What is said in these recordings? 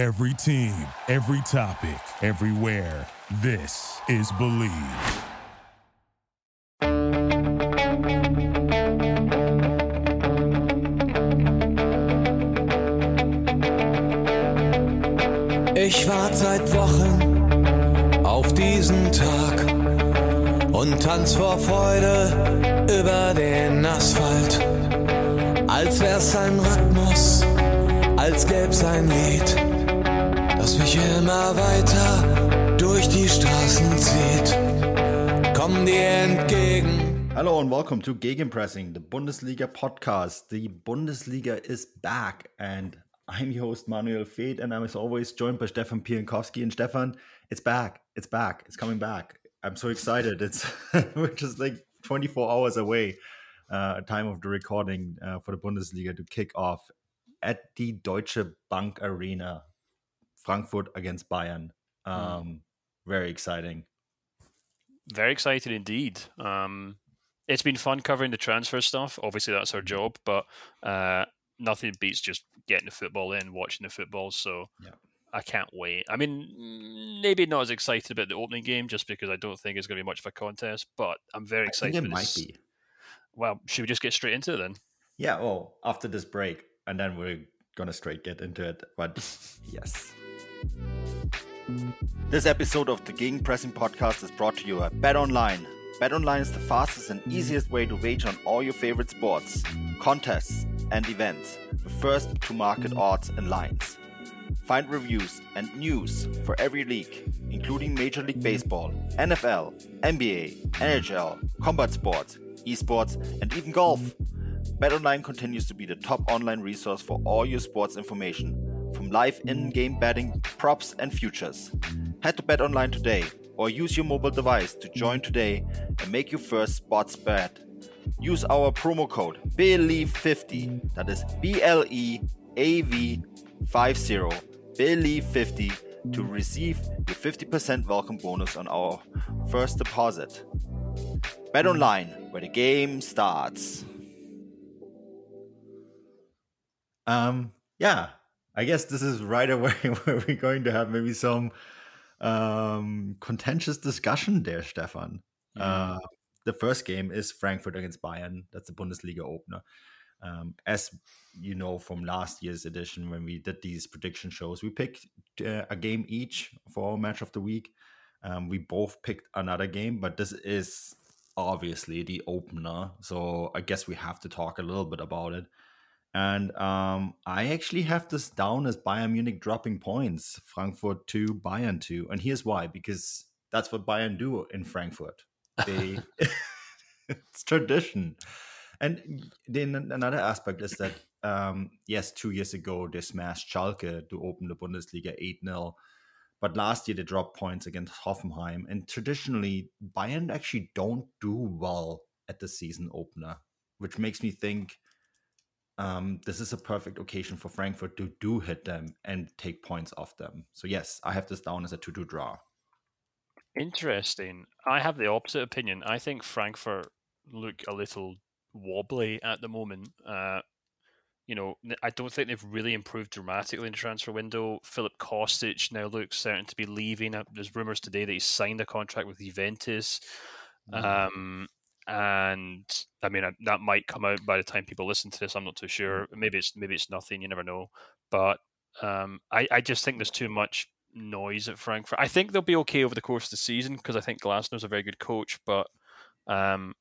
Every team, every topic, everywhere. This is Bleav. Ich warte seit Wochen auf diesen Tag und tanz vor Freude über den Asphalt. Als wär's ein Rhythmus, als gäb's ein Lied, mich immer weiter durch die Straßen zieht. Komm dir entgegen. Hello and welcome to Gegenpressing, the Bundesliga podcast. The Bundesliga is back, and I'm your host Manuel Fed, and I'm as always joined by Stefan Piankowski. And Stefan, it's back, it's back, it's coming back. I'm so excited. It's we're just like 24 hours away, uh, time of the recording uh, for the Bundesliga to kick off at the Deutsche Bank Arena, Frankfurt against Bayern. Um, mm. Very exciting. Very excited indeed. Um, it's been fun covering the transfer stuff. Obviously, that's our job, but uh, nothing beats just getting the football in, watching the football. So yeah. I can't wait. I mean, maybe not as excited about the opening game just because I don't think it's going to be much of a contest, but I'm very excited. it might be. Well, should we just get straight into it then? Yeah. Well, after this break, and then we're gonna straight get into it. But yes. This episode of the Gegenpressing podcast is brought to you by Bet Online. Bet Online is the fastest and easiest way to wager on all your favorite sports, contests and events the first to market odds and lines. Find reviews and news for every league, including Major League Baseball, NFL, NBA, NHL, combat sports, esports, and even golf. BetOnline continues to be the top online resource for all your sports information, from live in-game betting, props, and futures. Head to BetOnline today or use your mobile device to join today and make your first sports bet use our promo code BLEAV50. That is B L E A V 50 BLEAV50 to receive your 50% welcome bonus on our first deposit. Bet online where the game starts. Um, yeah, I guess this is right away where we're going to have maybe some um contentious discussion there, Stefan. Uh, the first game is Frankfurt against Bayern. That's the Bundesliga opener. Um, as you know from last year's edition, when we did these prediction shows, we picked uh, a game each for our match of the week. Um, we both picked another game, but this is obviously the opener. So I guess we have to talk a little bit about it. And um, I actually have this down as Bayern Munich dropping points, Frankfurt 2, Bayern 2. And here's why because that's what Bayern do in Frankfurt. They it's tradition. And then another aspect is that um, yes, two years ago they smashed Schalke to open the Bundesliga 8 0. But last year they dropped points against Hoffenheim. And traditionally, Bayern actually don't do well at the season opener, which makes me think um, this is a perfect occasion for Frankfurt to do hit them and take points off them. So yes, I have this down as a 2-2 draw. Interesting. I have the opposite opinion. I think Frankfurt look a little wobbly at the moment. Uh, you know, I don't think they've really improved dramatically in the transfer window. Filip Kostic now looks certain to be leaving. Uh, there's rumors today that he's signed a contract with Juventus. Mm. Um, and I mean uh, that might come out by the time people listen to this. I'm not too sure. Maybe it's maybe it's nothing. You never know. But um, I I just think there's too much noise at Frankfurt. I think they'll be okay over the course of the season because I think Glasner's a very good coach, but um,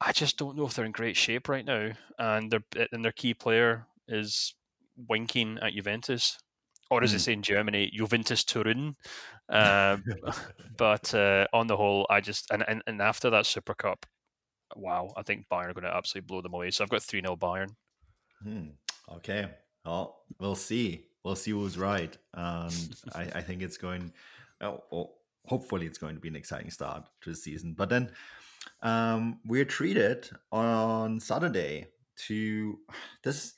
I just don't know if they're in great shape right now, and their and their key player is winking at Juventus, or as mm. they say in Germany, Juventus Turin. Uh, but uh, on the whole, I just and, and and after that Super Cup, wow, I think Bayern are going to absolutely blow them away. So I've got three 0 Bayern. Hmm. Okay, well, we'll see we'll see who's right. And I, I, think it's going, oh, hopefully, it's going to be an exciting start to the season. But then um, we're treated on Saturday to this.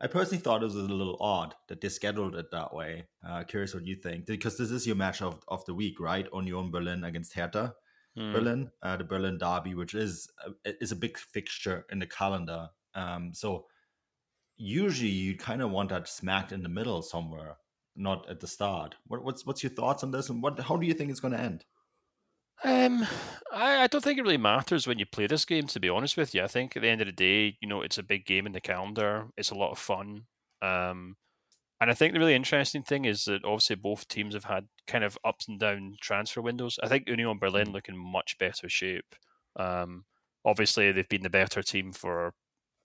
I personally thought it was a little odd that they scheduled it that way. Uh, curious what you think, because this is your match of, of the week, right? Union Berlin against Hertha. Mm. Berlin, uh, the Berlin Derby, which is is a big fixture in the calendar. Um, so usually you kind of want that smacked in the middle somewhere. not at the start. What, what's what's your thoughts on this, and what how do you think it's going to end? Um, I, I don't think it really matters when you play this game. To be honest with you, I think at the end of the day, you know, it's a big game in the calendar. It's a lot of fun. Um, and I think the really interesting thing is that obviously both teams have had kind of ups and down transfer windows. I think Union Berlin look in much better shape. Um, obviously, they've been the better team for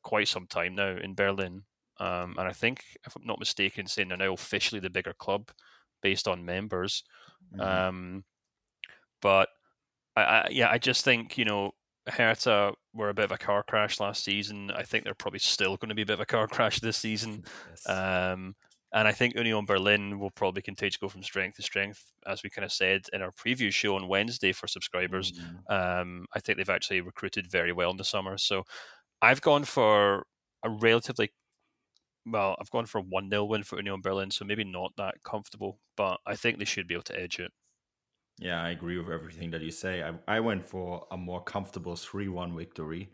quite some time now in Berlin. Um, and I think, if I'm not mistaken, saying they're now officially the bigger club based on members. Mm-hmm. Um, but I, I, yeah, I just think you know Hertha were a bit of a car crash last season. I think they're probably still going to be a bit of a car crash this season. Yes. Um, and I think Union Berlin will probably continue to go from strength to strength, as we kind of said in our preview show on Wednesday for subscribers. Mm-hmm. Um, I think they've actually recruited very well in the summer. So I've gone for a relatively well, I've gone for a 1 0 win for Union Berlin, so maybe not that comfortable, but I think they should be able to edge it. Yeah, I agree with everything that you say. I, I went for a more comfortable 3 1 victory.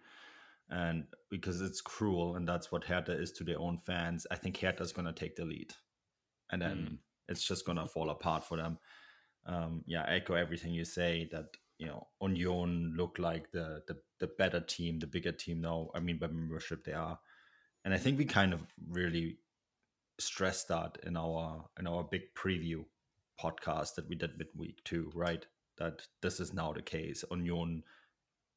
And because it's cruel, and that's what Hertha is to their own fans, I think Hertha is going to take the lead. And then mm. it's just going to fall apart for them. Um, yeah, I echo everything you say that, you know, Union look like the, the, the better team, the bigger team now. I mean, by membership, they are and I think we kind of really stressed that in our in our big preview podcast that we did midweek too, right? That this is now the case. Union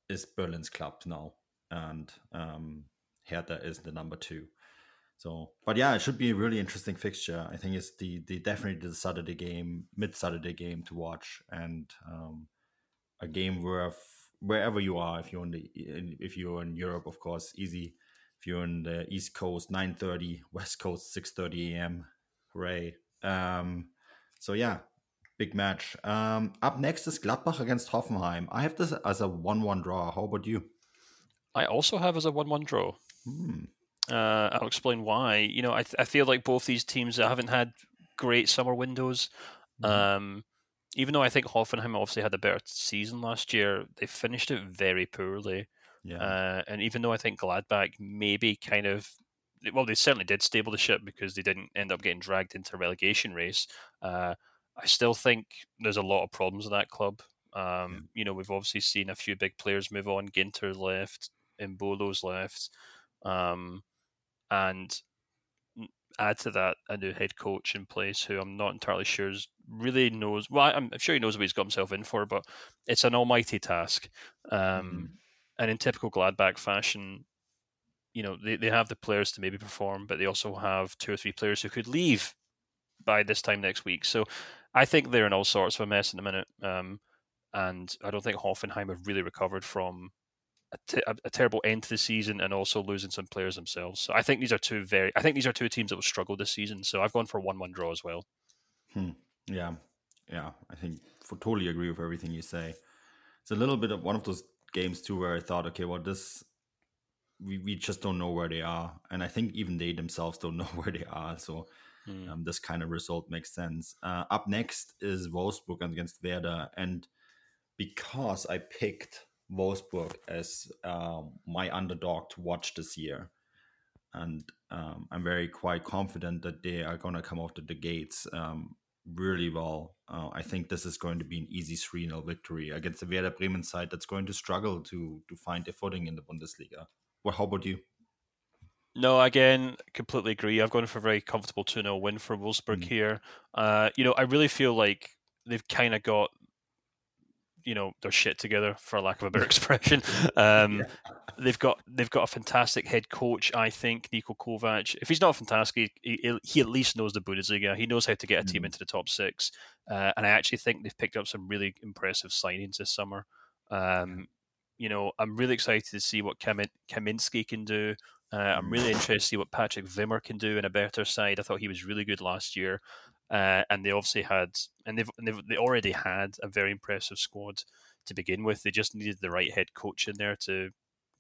is Berlin's club now, and um, Hertha is the number two. So, but yeah, it should be a really interesting fixture. I think it's the the definitely the Saturday game, mid Saturday game to watch, and um, a game where wherever you are, if you're in the if you're in Europe, of course, easy if you're in the East Coast, 9:30, West Coast, 6:30 a.m. Hooray! Um, so yeah, big match. Um, up next is Gladbach against Hoffenheim. I have this as a one-one draw. How about you? I also have as a one-one draw. Hmm. Uh, I'll explain why. You know, I, th- I feel like both these teams haven't had great summer windows. Mm-hmm. Um, even though I think Hoffenheim obviously had a better season last year, they finished it very poorly. Yeah. Uh, and even though I think Gladbach maybe kind of well, they certainly did stable the ship because they didn't end up getting dragged into a relegation race. Uh, I still think there's a lot of problems in that club. Um, yeah. You know, we've obviously seen a few big players move on. Ginter left, Embolo's left, um, and add to that a new head coach in place who I'm not entirely sure really knows. Well, I'm sure he knows what he's got himself in for, but it's an almighty task. Um, mm-hmm and in typical Gladbach fashion, you know, they, they have the players to maybe perform, but they also have two or three players who could leave by this time next week. So I think they're in all sorts of a mess in the minute. Um, and I don't think Hoffenheim have really recovered from a, t- a terrible end to the season and also losing some players themselves. So I think these are two very, I think these are two teams that will struggle this season. So I've gone for one-one draw as well. Hmm. Yeah, yeah. I think for totally agree with everything you say. It's a little bit of one of those games too where I thought, okay, well, this we, we just don't know where they are, and I think even they themselves don't know where they are. So mm. um, this kind of result makes sense. Uh, up next is Wolfsburg against Werder, and because I picked Wolfsburg as uh, my underdog to watch this year, and um, I'm very quite confident that they are going to come out of the gates. Um, really well. Uh, I think this is going to be an easy 3 0 victory against the Werder Bremen side that's going to struggle to to find a footing in the Bundesliga. Well, how about you? No, again, completely agree. I've gone for a very comfortable 2 0 win for Wolfsburg mm. here. Uh, you know, I really feel like they've kind of got you know their shit together for lack of a better expression um, yeah. they've got they've got a fantastic head coach i think Niko Kovac if he's not fantastic he, he, at least knows the bundesliga he knows how to get a team mm. into the top six uh, and i actually think they've picked up some really impressive signings this summer um, you know i'm really excited to see what Kam- kaminski can do uh, I'm really mm. interested to see what Patrick Wimmer can do in a better side. I thought he was really good last year. Uh, and they obviously had, and they've, they've they already had a very impressive squad to begin with. They just needed the right head coach in there to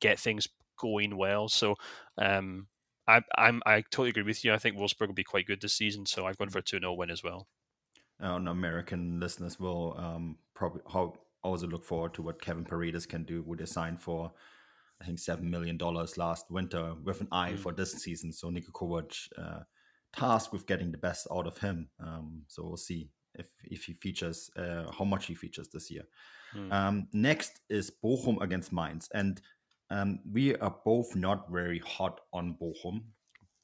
get things going well. So, um, I, I'm I totally agree with you. I think Wolfsburg will be quite good this season. So I've gone for a two 0 win as well. And American listeners will um, probably also look forward to what Kevin Paredes can do. Would they sign for? I think seven million dollars last winter with an eye mm. for this season. So Niko Kovac uh, tasked with getting the best out of him. Um, so we'll see if if he features, uh, how much he features this year. Hmm. Um, next is Bochum against Mainz, and um, we are both not very hot on Bochum,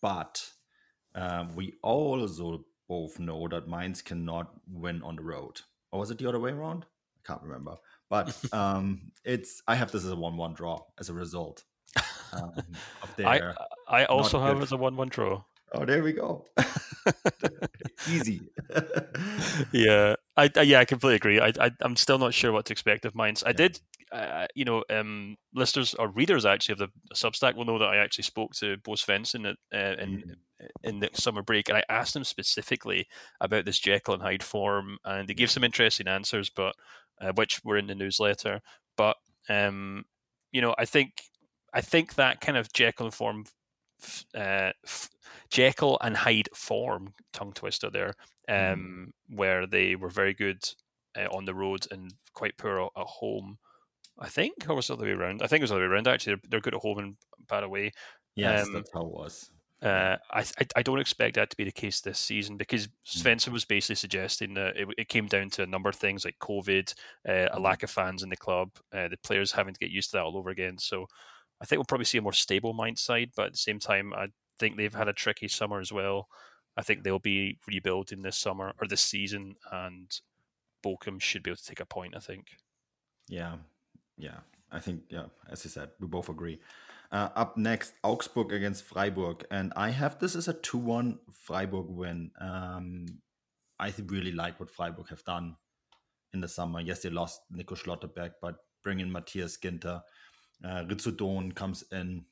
but uh, we also both know that Mainz cannot win on the road. Or was it the other way around? I can't remember. But um, it's I have this as a one-one draw as a result. Um, I I also have as a one-one draw. Oh, there we go. Easy. yeah, I, I, yeah I completely agree. I, I am still not sure what to expect of Mainz. I yeah. did, uh, you know, um, listeners or readers actually of the Substack will know that I actually spoke to Bo Svensson at, uh, in mm in the summer break, and I asked him specifically about this Jekyll and Hyde form, and he gave some interesting answers, but uh, which were in the newsletter. But um, you know, I think I think that kind of Jekyll and form uh, Jekyll and Hyde form tongue twister there, mm-hmm. um, mm. where they were very good uh, on the road and quite poor at home. I think, or was it the other way around? I think it was the other way around. Actually, they're, they're good at home and bad away. Yes, um, that's how it was. Uh, I, I don't expect that to be the case this season because mm. Svensson was basically suggesting that it, it came down to a number of things like COVID, uh, a mm-hmm. lack of fans in the club, uh, the players having to get used to that all over again. So I think we'll probably see a more stable Mainz side, but at the same time, I think they've had a tricky summer as well. I think they'll be rebuilding this summer or this season, and Bochum should be able to take a point. I think. Yeah, yeah, I think yeah. As you said, we both agree. Uh, up next, Augsburg against Freiburg, and I have this as a two-one Freiburg win. Um, I really like what Freiburg have done in the summer. Yes, they lost Nico Schlotterbeck, but bring in Matthias Ginter. Uh, Rizzo comes in,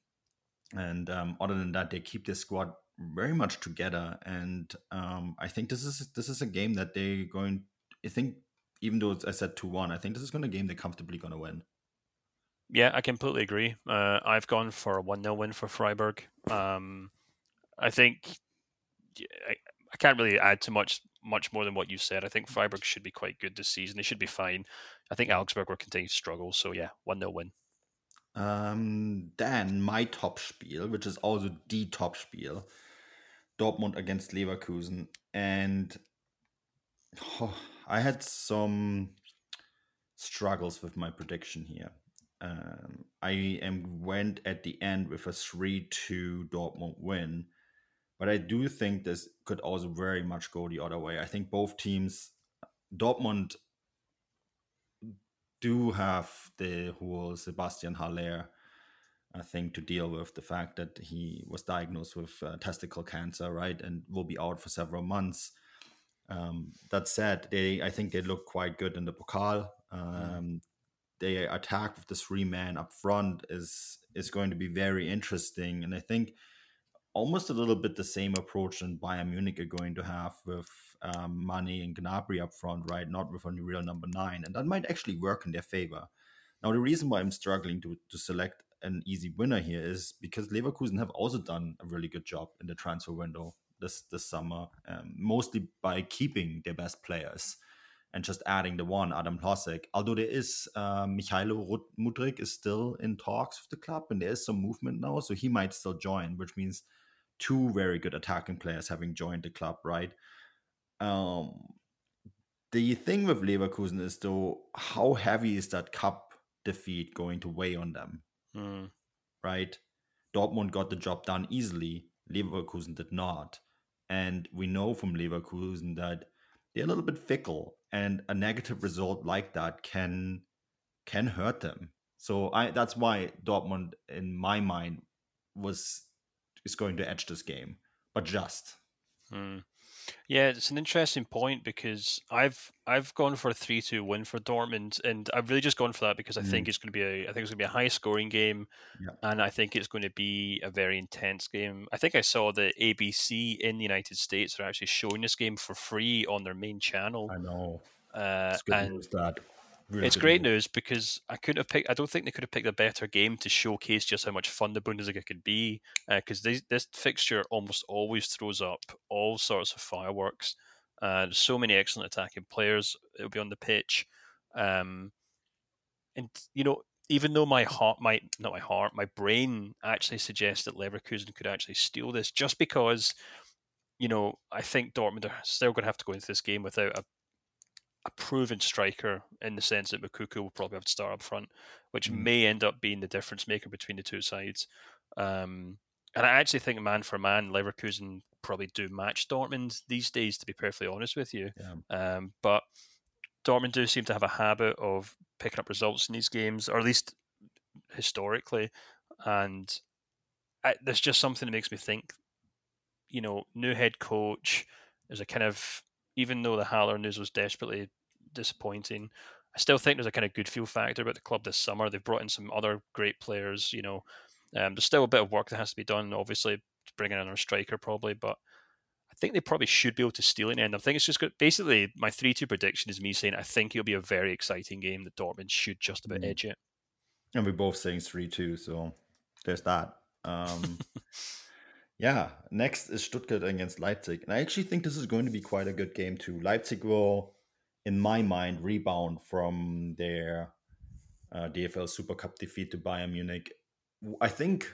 and um, other than that, they keep their squad very much together. And um, I think this is this is a game that they're going. I think even though I said two one, I think this is going to game they're comfortably going to win. Yeah, I completely agree. Uh, I've gone for a one 0 win for Freiburg. Um, I think I, I can't really add too much much more than what you said. I think Freiburg should be quite good this season. They should be fine. I think Augsburg will continue to struggle. So yeah, one 0 win. Um, then my top spiel, which is also the top spiel, Dortmund against Leverkusen, and oh, I had some struggles with my prediction here. Um, I am went at the end with a three-two Dortmund win, but I do think this could also very much go the other way. I think both teams, Dortmund do have the whole Sebastian Haller I think to deal with the fact that he was diagnosed with uh, testicle cancer, right, and will be out for several months. Um, that said, they I think they look quite good in the Pokal. Mm-hmm. Um. They attack with the three man up front is is going to be very interesting, and I think almost a little bit the same approach than Bayern Munich are going to have with um, Mane and Gnabry up front, right? Not with a real number nine, and that might actually work in their favor. Now, the reason why I'm struggling to, to select an easy winner here is because Leverkusen have also done a really good job in the transfer window this this summer, um, mostly by keeping their best players and just adding the one Adam Hložek. Although there is um, Mykhailo Mudryk is still in talks with the club, and there is some movement now, so he might still join, which means two very good attacking players having joined the club, right? Um, the thing with Leverkusen is though, how heavy is that cup defeat going to weigh on them? Mm. Right? Dortmund got the job done easily. Leverkusen did not. And we know from Leverkusen that they're a little bit fickle and a negative result like that can can hurt them. So I that's why Dortmund in my mind was is going to edge this game, but just. Hmm. Yeah, it's an interesting point because I've I've gone for a three two win for Dortmund, and I've really just gone for that because I mm. think it's going to be a I think it's going to be a high scoring game, yeah. and I think it's going to be a very intense game. I think I saw that ABC in the United States are actually showing this game for free on their main channel. I know. Uh, it's good and. Really it's great news. because I couldn't have picked. I don't think they could have picked a better game to showcase just how much fun the Bundesliga could be. Because uh, this fixture almost always throws up all sorts of fireworks. Uh, there's so many excellent attacking players. It'll be on the pitch, um, and you know, even though my heart, my not my heart, my brain actually suggests that Leverkusen could actually steal this, just because you know, I think Dortmund are still going to have to go into this game without a, a proven striker in the sense that Moukoko will probably have to start up front, which mm. may end up being the difference maker between the two sides. Um, and I actually think man for man, Leverkusen probably do match Dortmund these days, to be perfectly honest with you. Yeah. Um, but Dortmund do seem to have a habit of picking up results in these games, or at least historically. And I, there's just something that makes me think, you know, new head coach. There's a kind of, even though the Haller news was desperately disappointing, I still think there's a kind of good feel factor about the club this summer. They've brought in some other great players. You know, um, there's still a bit of work that has to be done. Obviously, bringing in a striker probably, but I think they probably should be able to steal an end. I think it's just good. Basically, my three-two prediction is me saying I think it'll be a very exciting game that Dortmund should just about mm. edge it. And we're both saying three-two, so there's that. Um, yeah, next is Stuttgart against Leipzig, and I actually think this is going to be quite a good game too. Leipzig will, in my mind, rebound from their uh, DFL Super Cup defeat to Bayern Munich. I think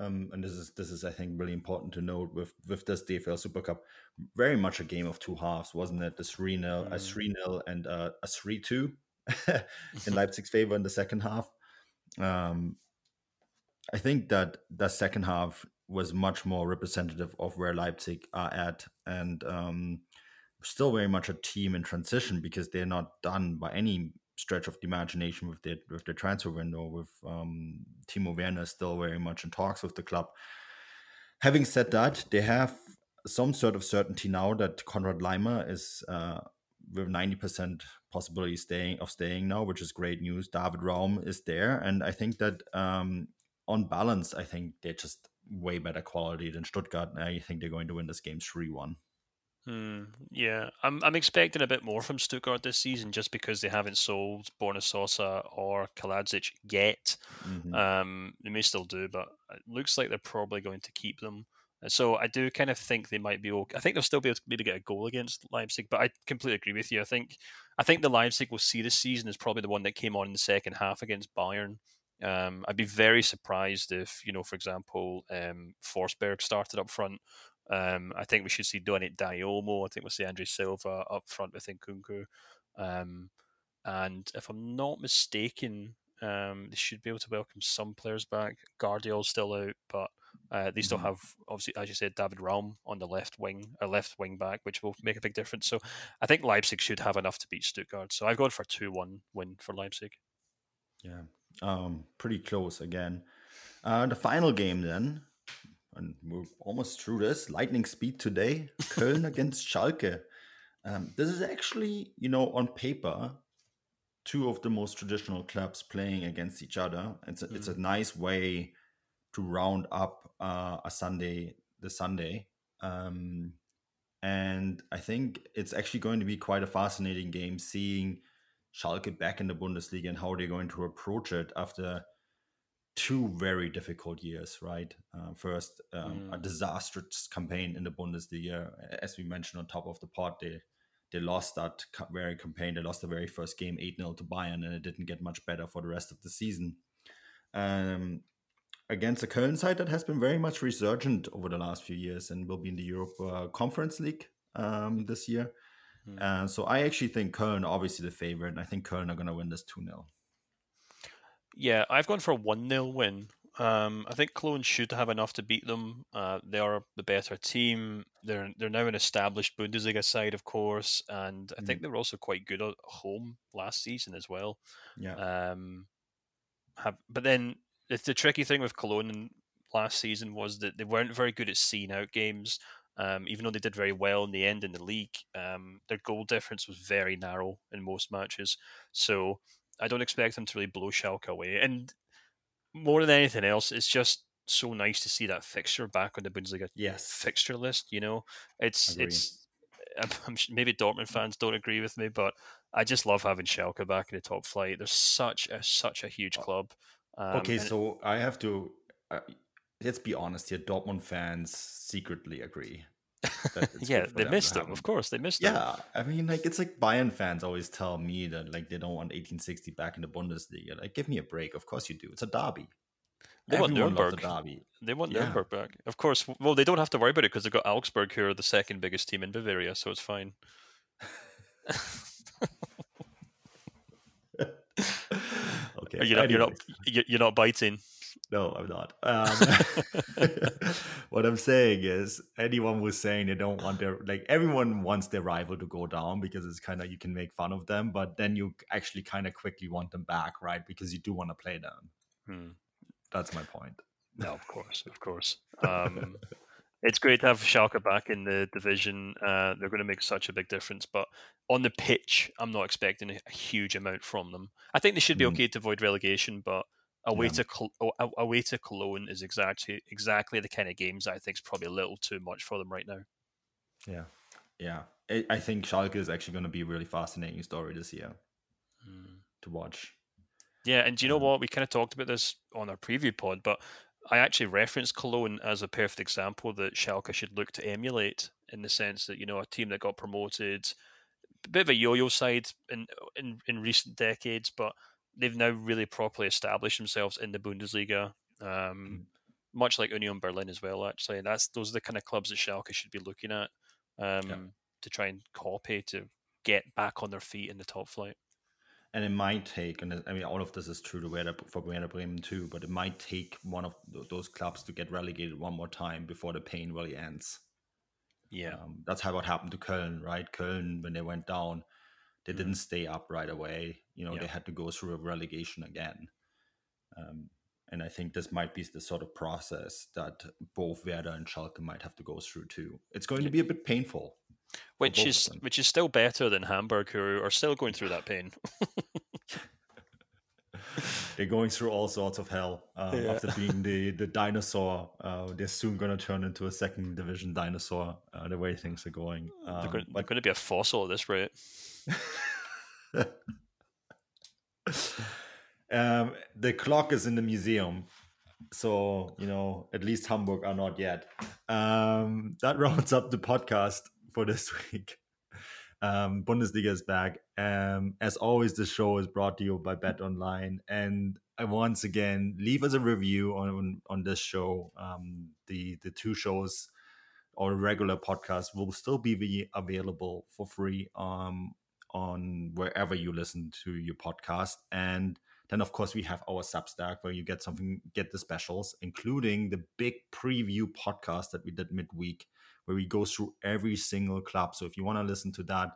um, and this is this is I think really important to note with with this DFL Super Cup, very much a game of two halves, wasn't it? The three 0 mm. a three 0 and a, a three two in Leipzig's favor in the second half. Um, I think that the second half was much more representative of where Leipzig are at, and um, still very much a team in transition because they're not done by any stretch of the imagination with their with the transfer window. With um, Timo Werner still very much in talks with the club. Having said that, they have some sort of certainty now that Konrad Laimer is uh, with ninety percent possibility staying of staying now, which is great news. David Raum is there, and I think that um, on balance, I think they're just way better quality than Stuttgart. I think they're going to win this game three one. Hmm, yeah, I'm I'm expecting a bit more from Stuttgart this season just because they haven't sold Borna Sosa or Kalajdzic yet. Mm-hmm. Um, they may still do, but it looks like they're probably going to keep them. So I do kind of think they might be okay. I think they'll still be able to maybe get a goal against Leipzig, but I completely agree with you. I think I think the Leipzig we'll see this season is probably the one that came on in the second half against Bayern. Um, I'd be very surprised if, you know, for example, um, Forsberg started up front um, I think we should see Dani Olmo. I think we'll see Andre Silva up front with Nkunku. Um, and if I'm not mistaken, um, they should be able to welcome some players back. Gvardiol's still out, but uh, they still mm-hmm. have, obviously, as you said, David Raum on the left wing, a left wing back, which will make a big difference. So I think Leipzig should have enough to beat Stuttgart. So I've gone for 2 1 win for Leipzig. Yeah, um, pretty close again. Uh, the final game then and we're almost through this lightning speed today. Köln against Schalke. Um, this is actually, you know, on paper, two of the most traditional clubs playing against each other. It's a, mm. it's a mm. nice way to round up uh, a Sunday, the Sunday. Um, and I think it's actually going to be quite a fascinating game seeing Schalke back in the Bundesliga and how they're going to approach it after two very difficult years, right? Uh, first, um, mm. a disastrous campaign in the Bundesliga, as we mentioned on top of the pod. They they lost that very campaign. They lost the very first game, eight 0 to Bayern, and it didn't get much better for the rest of the season. Um, against a Köln side that has been very much resurgent over the last few years and will be in the Europe uh, Conference League um, this year. Mm. Uh, so I actually think Köln, obviously the favorite, and I think Köln are going to win this 2 0. Yeah, I've gone for a 1 0 win. Um, I think Cologne should have enough to beat them. Uh, they are the better team. They're they're now an established Bundesliga side, of course, and I mm. think they were also quite good at home last season as well. Yeah. Um, have, but then it's the tricky thing with Cologne last season was that they weren't very good at seeing out games. Um, even though they did very well in the end in the league, um, their goal difference was very narrow in most matches. So I don't expect them to really blow Schalke away. And more than anything else, it's just so nice to see that fixture back on the Bundesliga yes. fixture list. You know, it's it's I'm, maybe Dortmund fans don't agree with me, but I just love having Schalke back in the top flight. They're such a such a huge club. Um, okay, so I have to. Uh, let's be honest here. Dortmund fans secretly agree. yeah, they missed them. Of course, they missed yeah, them. Yeah, I mean, like it's like Bayern fans always tell me that like they don't want 1860 back in the Bundesliga. Like, give me a break. Of course you do. It's a derby. They want Everyone loves Nuremberg. the derby. They want Yeah. Nuremberg back. Of course. Well, they don't have to worry about it because they've got Augsburg, who are the second biggest team in Bavaria, so it's fine. Okay. you're not, you're not, you're not biting. No, I'm not. Um, what I'm saying is, anyone who's saying they don't want their like everyone wants their rival to go down because it's kind of you can make fun of them, but then you actually kind of quickly want them back, right? Because you do want to play them. Hmm. That's my point. No, of course, of course. Um, it's great to have Schalke back in the division. Uh, they're going to make such a big difference, but on the pitch, I'm not expecting a, a huge amount from them. I think they should be Mm. okay to avoid relegation, but away Yeah. to Col- oh, a- away to Cologne is exactly exactly the kind of games I think is probably a little too much for them right now. Yeah, yeah. I, I think Schalke is actually going to be a really fascinating story this year to watch. Yeah, and do you know Um, what? We kind of talked about this on our preview pod, but I actually referenced Cologne as a perfect example that Schalke should look to emulate in the sense that, you know, a team that got promoted, a bit of a yo-yo side in in, in recent decades, but they've now really properly established themselves in the Bundesliga. Um, much like Union Berlin as well, actually. And that's those are the kind of clubs that Schalke should be looking at um, to try and copy to get back on their feet in the top flight. And it might take, and I mean, all of this is true to Werder, for Werder Bremen too, but it might take one of those clubs to get relegated one more time before the pain really ends. Yeah. Um, that's how what happened to Köln, right? Köln, when they went down, they didn't stay up right away. You know, Yeah. they had to go through a relegation again. Um, and I think this might be the sort of process that both Werder and Schalke might have to go through too. It's going to be a bit painful. which is which is still better than Hamburg, who are still going through that pain. They're going through all sorts of hell um, Yeah. after being the the dinosaur. Uh, they're soon going to turn into a second division dinosaur. Uh, the way things are going, they're, um, going, they're going to be a fossil at this rate. um, the clock is in the museum, so you know at least Hamburg are not yet. Um, that rounds up the podcast for this week. Um, Bundesliga is back. Um, as always, the show is brought to you by Bet Online, and once again leave us a review on on this show. Um, the the two shows or regular podcast will still be available for free um, on wherever you listen to your podcast. And then, of course, we have our Substack where you get something, get the specials, including the big preview podcast that we did midweek, where we go through every single club. So if you want to listen to that,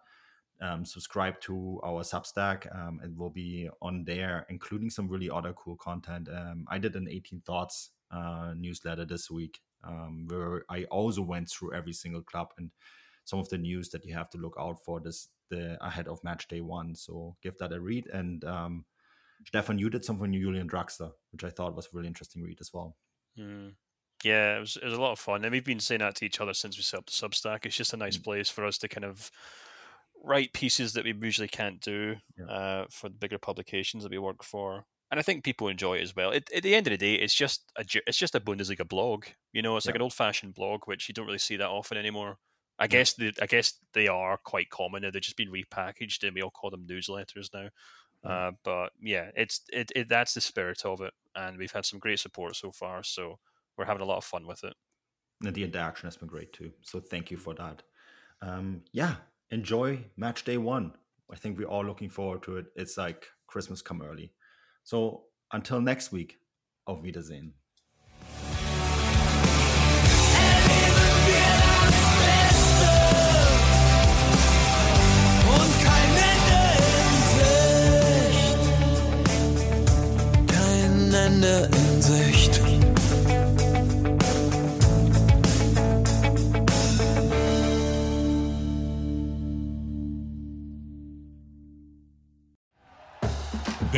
um, subscribe to our Substack. Um, it will be on there, including some really other cool content. Um, I did an 18 Thoughts uh, newsletter this week um, where I also went through every single club and some of the news that you have to look out for this the ahead of match day one. So give that a read. And um, Stefan, you did something new Julian Draxler, which I thought was a really interesting read as well. Mm. Yeah, it was it was a lot of fun, and we've been saying that to each other since we set up the Substack. It's just a nice place for us to kind of write pieces that we usually can't do Yeah. uh, for the bigger publications that we work for, and I think people enjoy it as well. It, at the end of the day, it's just a it's just a Bundesliga blog. You know, it's like an old fashioned blog, which you don't really see that often anymore. I guess they, I guess they are quite common now. They've just been repackaged, and we all call them newsletters now. Uh, but yeah, it's it, it that's the spirit of it, and we've had some great support so far. So we're having a lot of fun with it. And the interaction has been great too. So thank you for that. Um, yeah, enjoy match day one. I think we're all looking forward to it. It's like Christmas come early. So until next week, auf Wiedersehen.